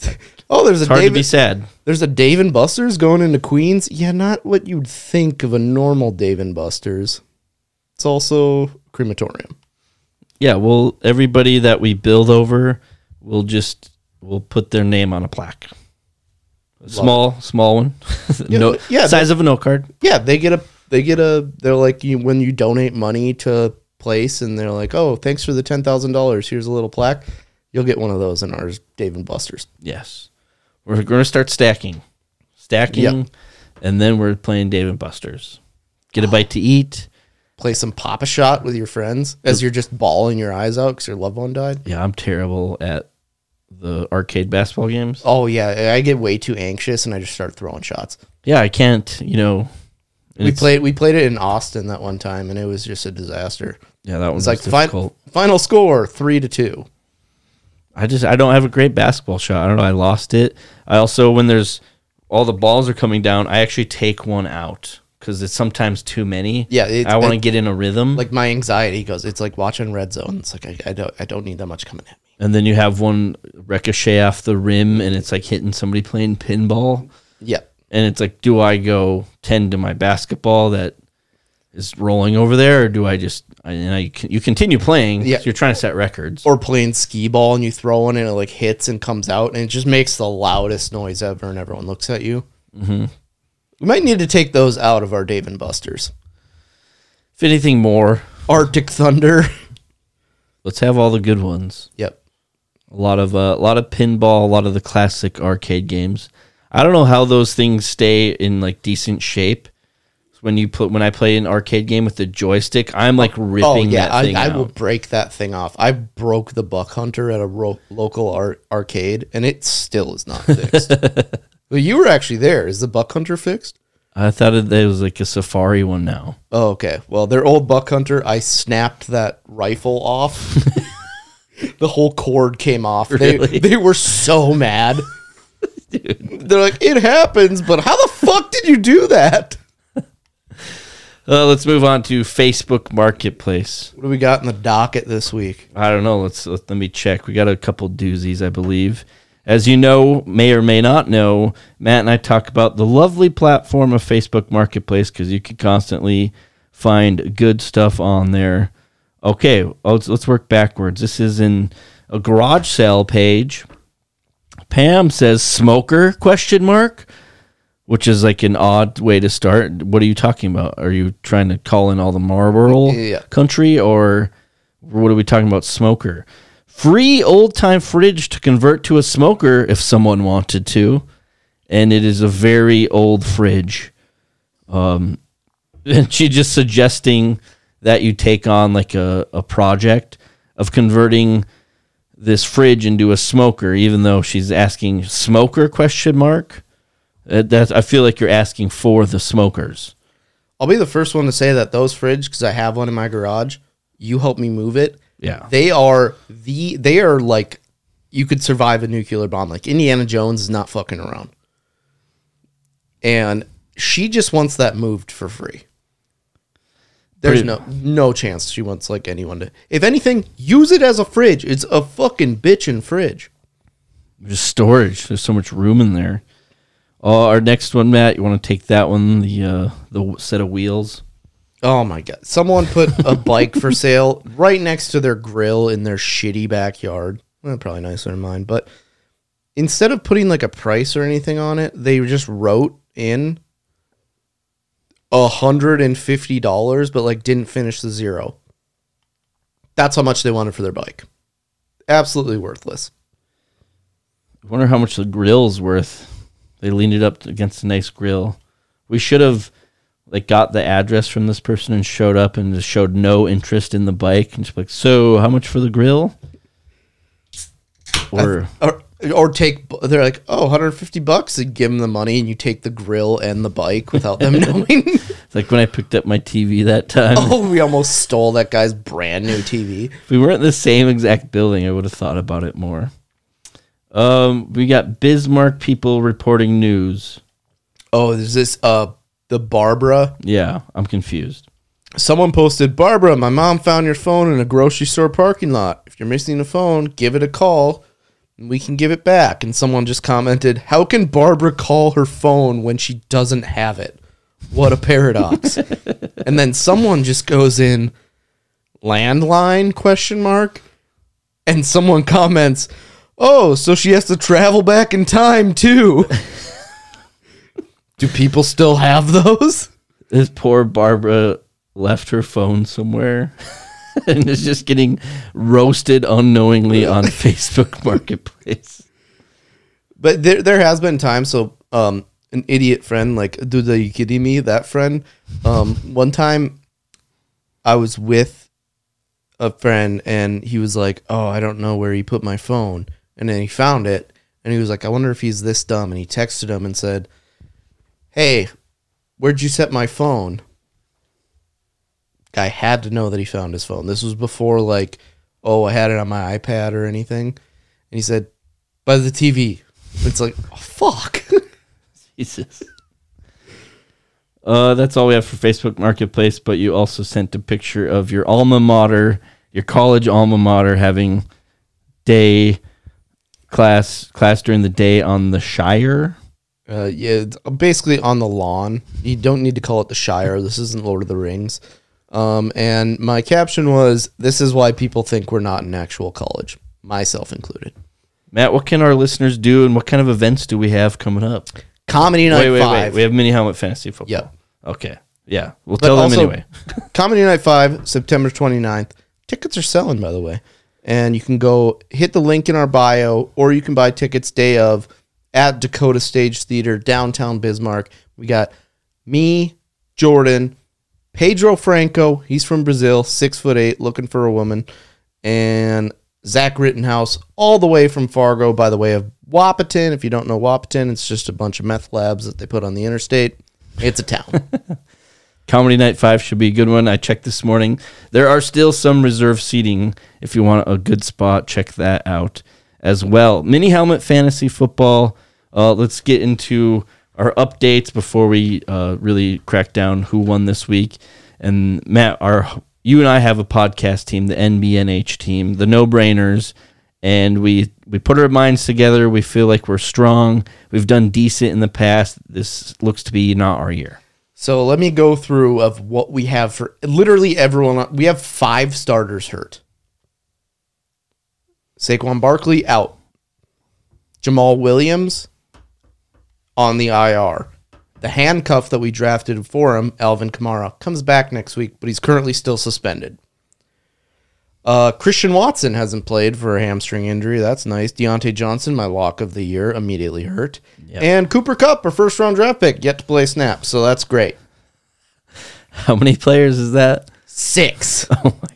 Oh, there's a
It's hard to be sad.
There's a Dave and Buster's going into Queens. Yeah, not what you'd think of a normal Dave and Buster's. It's also crematorium.
Yeah, well, everybody that we build over, we'll just we'll put their name on a plaque. Small, small one. no,
yeah,
size of a note card.
Yeah, they get a they get a they're like you when you donate money to a place and they're like, "Oh, thanks for the $10,000. Here's a little plaque." You'll get one of those in ours, Dave and Buster's.
Yes, we're going to start stacking, stacking,
Yep.
and then we're playing Dave and Buster's. Get a bite to eat.
Play some Pop-A-Shot with your friends as you're just bawling your eyes out because your loved one died.
Yeah, I'm terrible at the arcade basketball games.
Oh yeah, I get way too anxious and I just start throwing shots.
Yeah, I can't. You know,
We played we played it in Austin that one time and it was just a disaster.
Yeah, that one's
like
like
fin- final score three to two.
I just I don't have a great basketball shot. I don't know. I lost it. I also when there's all the balls are coming down, I actually take one out because it's sometimes too many.
Yeah, it's-
I want to get in a rhythm.
Like my anxiety goes. It's like watching red zone. It's like I, I don't I don't need that much coming at me.
And then you have one ricochet off the rim, and it's like hitting somebody playing pinball.
Yeah.
And it's like, do I go tend to my basketball that is rolling over there, or do I just and I you continue playing?
Yeah,
you're trying to set records.
or playing skee ball and you throw one and it like hits and comes out and it just makes the loudest noise ever and everyone looks at you. Mm-hmm. We might need to take those out of our Dave and Buster's.
if anything more,
Arctic Thunder.
let's have all the good ones.
yep.
A lot of uh, a lot of pinball, a lot of the classic arcade games. I don't know how those things stay in like decent shape. When you put when I play an arcade game with the joystick, I'm like ripping
Oh yeah,
that
I, I will break that thing off. I broke the Buck Hunter at a ro- local art arcade, and it still is not fixed. well, you were actually there. Is the Buck Hunter fixed?
I thought it, it was like a safari one now.
Oh, okay. Well, their old Buck Hunter, I snapped that rifle off. the whole cord came off.
Really?
They, they were so mad. They're like, it happens, but how the fuck did you do that?
Uh, let's move on to Facebook Marketplace.
What do we got in the docket this week?
I don't know. Let's let, let me check. We got a couple doozies, I believe. As you know, may or may not know, Matt and I talk about the lovely platform of Facebook Marketplace because you can constantly find good stuff on there. Okay, let's, let's work backwards. This is in a garage sale page. Pam says smoker question mark, which is like an odd way to start. What are you talking about? Are you trying to call in all the Marlboro
Yeah.
country or what are we talking about smoker? Free old time fridge to convert to a smoker if someone wanted to. And it is a very old fridge. Um and she just suggesting that you take on like a, a project of converting this fridge into a smoker, even though she's asking smoker question mark. Uh, that I feel like you're asking for the smokers.
I'll be the first one to say that those fridge, because I have one in my garage, you help me move it.
Yeah.
They are the they are like you could survive a nuclear bomb. Like Indiana Jones is not fucking around. And she just wants that moved for free. There's
Pretty-
no no chance she wants like anyone to. If anything, use it as a fridge. It's a fucking bitchin' fridge.
Just storage. There's so much room in there. Oh, our next one, Matt. You want to take that one? The uh, the set of wheels.
Oh my god! Someone put a bike for sale right next to their grill in their shitty backyard. Well, probably nicer than mine, but instead of putting like a price or anything on it, they just wrote in a hundred and fifty dollars, but like didn't finish the zero. That's how much they wanted for their bike. Absolutely worthless.
I wonder how much the grill's worth. They leaned it up against a nice grill. We should have like got the address from this person and showed up and just showed no interest in the bike and just like, so how much for the grill? Or
Or or take they're like, oh, 150 bucks and give them the money and you take the grill and the bike without them knowing.
it's like when I picked up my TV that time.
oh, we almost stole that guy's brand new TV.
If we weren't in the same exact building, I would have thought about it more. Um, we got Bismarck people reporting news.
Oh, there's this uh the Barbara.
Yeah, I'm confused.
Someone posted, Barbara, my mom found your phone in a grocery store parking lot. If you're missing a phone, give it a call we can give it back. And someone just commented, How can Barbara call her phone when she doesn't have it? What a paradox. and then someone just goes in landline question mark and someone comments, "Oh, so she has to travel back in time too." Do people still have those?
This poor Barbara left her phone somewhere and is just getting roasted unknowingly on Facebook Marketplace.
But there, there has been times. So, um, an idiot friend, like, dude, are you kidding me? That friend. Um, one time, I was with a friend, and he was like, "Oh, I don't know where he put my phone," and then he found it, and he was like, "I wonder if he's this dumb." And he texted him and said, "Hey, where'd you set my phone?" Guy had to know that he found his phone. This was before like, oh, I had it on my iPad or anything. And he said, by the TV. It's like, oh, fuck.
Jesus. Uh, that's all we have for Facebook Marketplace, but you also sent a picture of your alma mater, your college alma mater having day class class during the day on the Shire.
Uh, yeah, basically on the lawn. You don't need to call it the Shire. This isn't Lord of the Rings. Um, and my caption was, "This is why people think we're not in actual college, myself included."
Matt, what can our listeners do, and what kind of events do we have coming up?
Comedy Night
wait, wait,
Five.
wait. We have mini helmet fantasy football.
Yep.
Okay. Yeah, we'll
But
tell them
also-
anyway.
Comedy Night 5, September 29th. Tickets are selling, by the way. And you can go hit the link in our bio, or you can buy tickets day of at Dakota Stage Theater, downtown Bismarck. We got me, Jordan, Pedro Franco. He's from Brazil, six foot eight, looking for a woman, and Zach Rittenhouse, all the way from Fargo, by the way of Wahpeton. If you don't know Wahpeton, it's just a bunch of meth labs that they put on the interstate. It's a town.
Comedy Night 5 should be a good one. I checked this morning. There are still some reserve seating. If you want a good spot, check that out as well. Mini Helmet Fantasy Football. Uh, let's get into our updates before we uh, really crack down who won this week. And Matt, our you and I have a podcast team, the NBNH team, the No Brainers, and we we put our minds together. We feel like we're strong. We've done decent in the past. This looks to be not our year.
So let me go through of what we have for literally everyone. We have five starters hurt. Saquon Barkley out. Jamaal Williams on the IR. The handcuff that we drafted for him, Alvin Kamara, comes back next week, but he's currently still suspended. Uh, Christian Watson hasn't played for a hamstring injury. That's nice. Diontae Johnson, my lock of the year, immediately hurt. And Cooper Kupp, our first round draft pick, yet to play snap. So that's great.
How many players is that?
Six.
Oh my!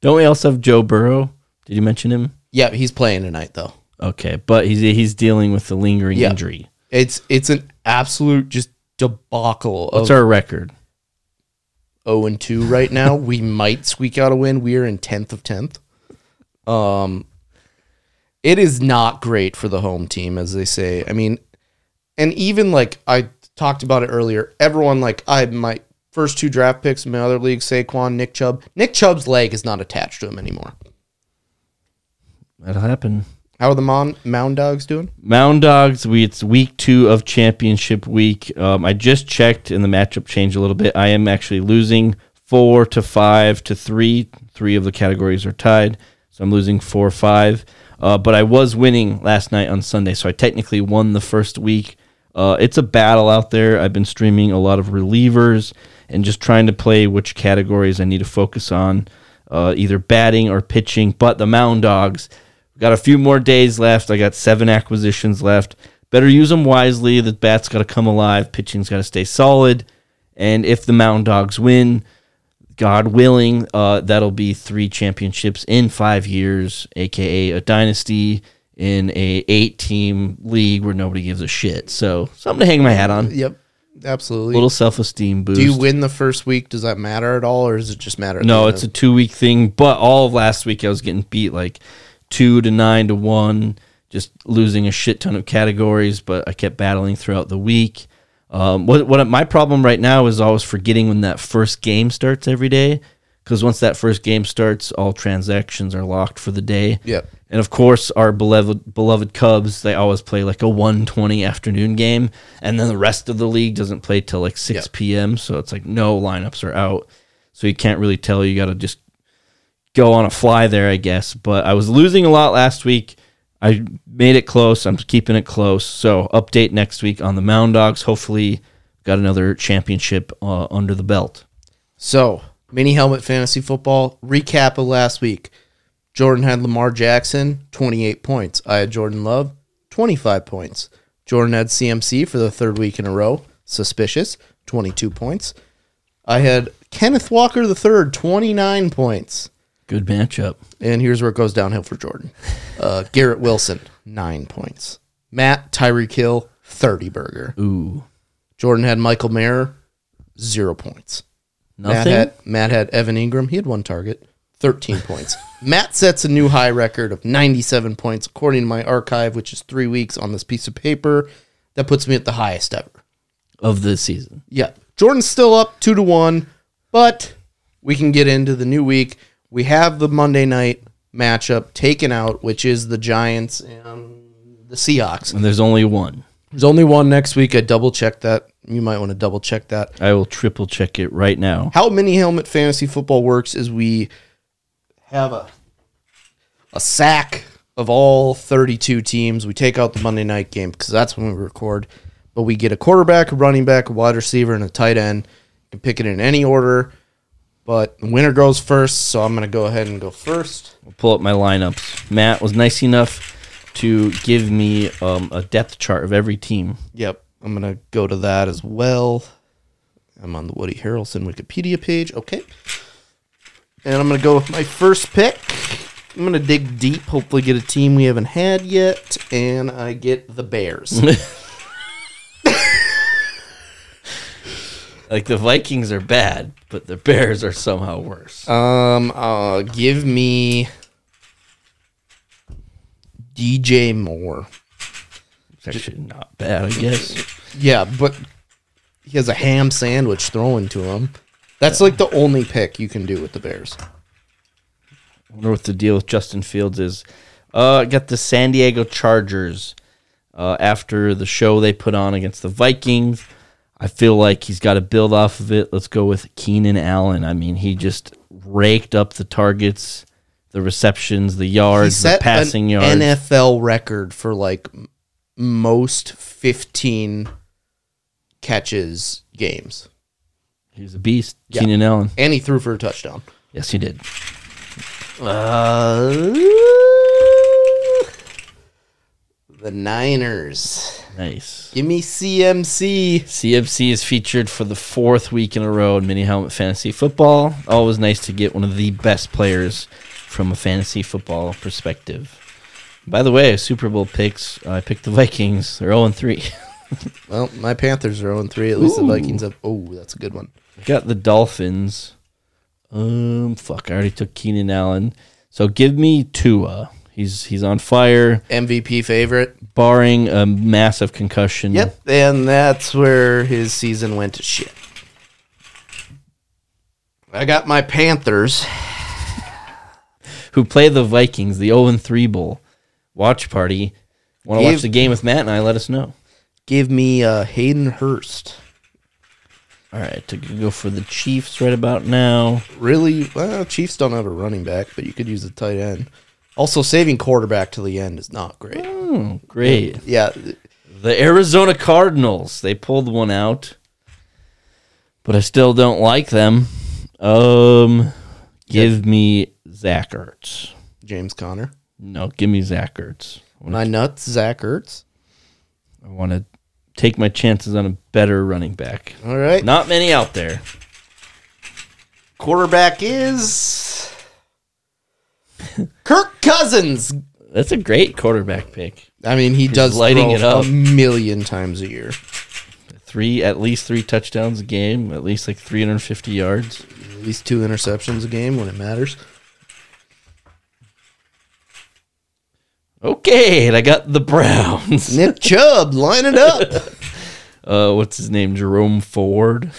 Don't we also have Joe Burrow? Did you mention him?
yeah, he's playing tonight though.
Okay, but he's he's dealing with the lingering
Yeah.
injury.
It's it's an absolute just debacle of
What's our record?
0 and 2 right now. we might squeak out a win. We are in 10th of 10th. Um it is not great for the home team as they say. I mean, and even like I talked about it earlier, everyone like I my first two draft picks in my other league, Saquon, Nick Chubb. Nick Chubb's leg is not attached to him anymore.
That'll happen.
How are the Mon- Mound Dogs doing?
Mound Dogs, we it's week two of championship week. Um, I just checked, and the matchup changed a little bit. I am actually losing four to five to three. Three of the categories are tied, so I'm losing four five. Uh, but I was winning last night on Sunday, so I technically won the first week. Uh, it's a battle out there. I've been streaming a lot of relievers and just trying to play which categories I need to focus on, uh, either batting or pitching. But the Mound Dogs, got a few more days left. I got seven acquisitions left. Better use them wisely. The bat's got to come alive. Pitching's got to stay solid. And if the Mound Dogs win, God willing, uh, that'll be three championships in five years, aka a dynasty in a eight team league where nobody gives a shit. So something to hang my hat on.
Yep, absolutely.
Little self esteem boost.
Do you win the first week? Does that matter at all, or does it just matter?
No, it's a two week thing. But all of last week, I was getting beat like two to nine to one, just losing a shit ton of categories. But I kept battling throughout the week. Um, what what my problem right now is always forgetting when that first game starts every day. Because once that first game starts, all transactions are locked for the day.
Yep.
And of course, our beloved beloved Cubs, they always play like a 120 afternoon game, and then the rest of the league doesn't play till like 6
Yep.
p.m. So it's like no lineups are out, so you can't really tell. You got to just go on a fly there, I guess. But I was losing a lot last week. I made it close. I'm keeping it close. So update next week on the Mound Dogs. Hopefully, got another championship uh, under the belt.
So, mini helmet fantasy football recap of last week. Jordan had Lamar Jackson, 28 points. I had Jordan Love, 25 points. Jordan had CMC for the third week in a row. Suspicious, 22 points. I had Kenneth Walker the third, 29 points.
Good matchup.
And here's where it goes downhill for Jordan. Uh, Garrett Wilson, nine points. Matt Tyreek Hill, 30 burger.
Ooh,
Jordan had Michael Mayer, zero points. Matt
nothing.
had, Matt had Evan Engram. He had one target, 13 points. Matt sets a new high record of 97 points, according to my archive, which is three weeks on this piece of paper. That puts me at the highest ever.
of the season.
Yeah. Jordan's still up two to one, but we can get into the new week. We have the Monday night matchup taken out, which is the Giants and the Seahawks.
And there's only one.
There's only one next week. I double checked that. You might want to double check that.
I will triple check it right now.
How mini helmet fantasy football works is we have a a sack of all 32 teams. We take out the Monday night game because that's when we record. But we get a quarterback, a running back, a wide receiver, and a tight end. You can pick it in any order. But the winner goes first, so I'm going to go ahead and go first.
I'll pull up my lineups. Matt was nice enough to give me um, a depth chart of every team.
Yep, I'm going to go to that as well. I'm on the Woody Harrelson Wikipedia page. Okay. And I'm going to go with my first pick. I'm going to dig deep, hopefully get a team we haven't had yet, and I get the Bears.
Like the Vikings are bad, but the Bears are somehow worse.
um, uh, give me DJ Moore.
It's actually not bad, I guess.
Yeah, but he has a ham sandwich thrown to him. That's like the only pick you can do with the Bears.
I wonder what the deal with Justin Fields is. Uh, I got the San Diego Chargers. Uh, after the show they put on against the Vikings, I feel like he's got to build off of it. Let's go with Keenan Allen. I mean, he just raked up the targets, the receptions, the
He
yards, the passing
an
yards.
NFL record for like most 15 catches games.
He's a beast,
Yeah.
Keenan Allen.
And he threw for a touchdown.
Yes, he did.
Uh, the Niners.
Nice.
Give me CMC.
CMC is featured for the fourth week in a row in Mini Helmet Fantasy Football. Always nice to get one of the best players from a fantasy football perspective. By the way, Super Bowl picks. I picked the Vikings. They're 0 3.
Well, my Panthers are 0 3. At least the Vikings have. Oh, that's a good one.
Got the Dolphins. Um, fuck. I already took Keenan Allen. So give me Tua. He's he's on fire,
MVP favorite.
barring a massive concussion.
Yep. And that's where his season went to shit. I got my Panthers.
Who play the Vikings, the 0 3 Bowl. watch party. Want to watch the game with Matt and I? Let us know.
Give me uh, Hayden Hurst.
All right, to go for the Chiefs right about now.
Really? Well, Chiefs don't have a running back, but you could use a tight end. Also, saving quarterback to the end is not great.
Oh, great.
Yeah,
The Arizona Cardinals. They pulled one out, but I still don't like them. Um, give me Zach Ertz.
James Conner.
No, give me Zach Ertz.
My nuts, Zach Ertz.
I want to take my chances on a better running back.
All right.
Not many out there.
Quarterback is Kirk Cousins.
That's a great quarterback pick.
I mean, he does
lighting it up.
a million times a year.
Three, at least three touchdowns a game, at least like 350 yards.
At least two interceptions a game when it matters.
Okay, and I got the Browns.
Nick Chubb, line it up.
Uh, what's his name? Jerome Ford.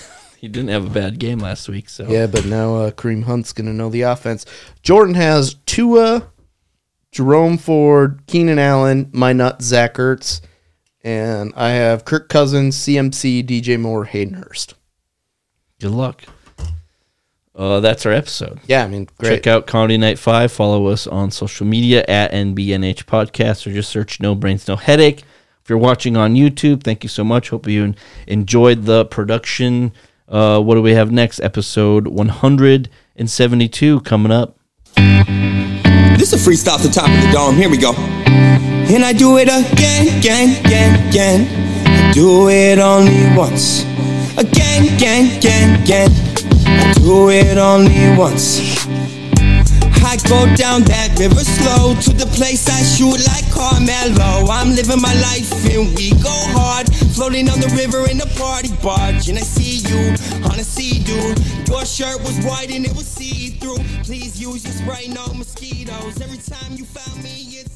He didn't have a bad game last week, so
yeah, but now uh, Kareem Hunt's going to know the offense. Jordan has Tua, Jerome Ford, Keenan Allen, my nut, Zach Ertz, and I have Kirk Cousins, CMC, DJ Moore, Hayden Hurst.
good luck. Uh, that's our episode.
Yeah, I mean, great.
Check out Comedy Night 5. Follow us on social media at NBNH Podcast or just search No Brains, No Headache. If you're watching on YouTube, thank you so much. Hope you enjoyed the production. Uh, what do we have next? Episode 172 coming up.
This is a freestyle the top of the dome. Here we go. And I do it again, again, again, again. I do it only once. Again, again, again, again. I do it only once. I go down that river slow to the place I shoot like Carmelo. I'm living my life and we go hard. Floating on the river in a party barge. And I see you on a sea dude. Your shirt was white and it was see through. Please use your spray, no mosquitoes. Every time you found me, it's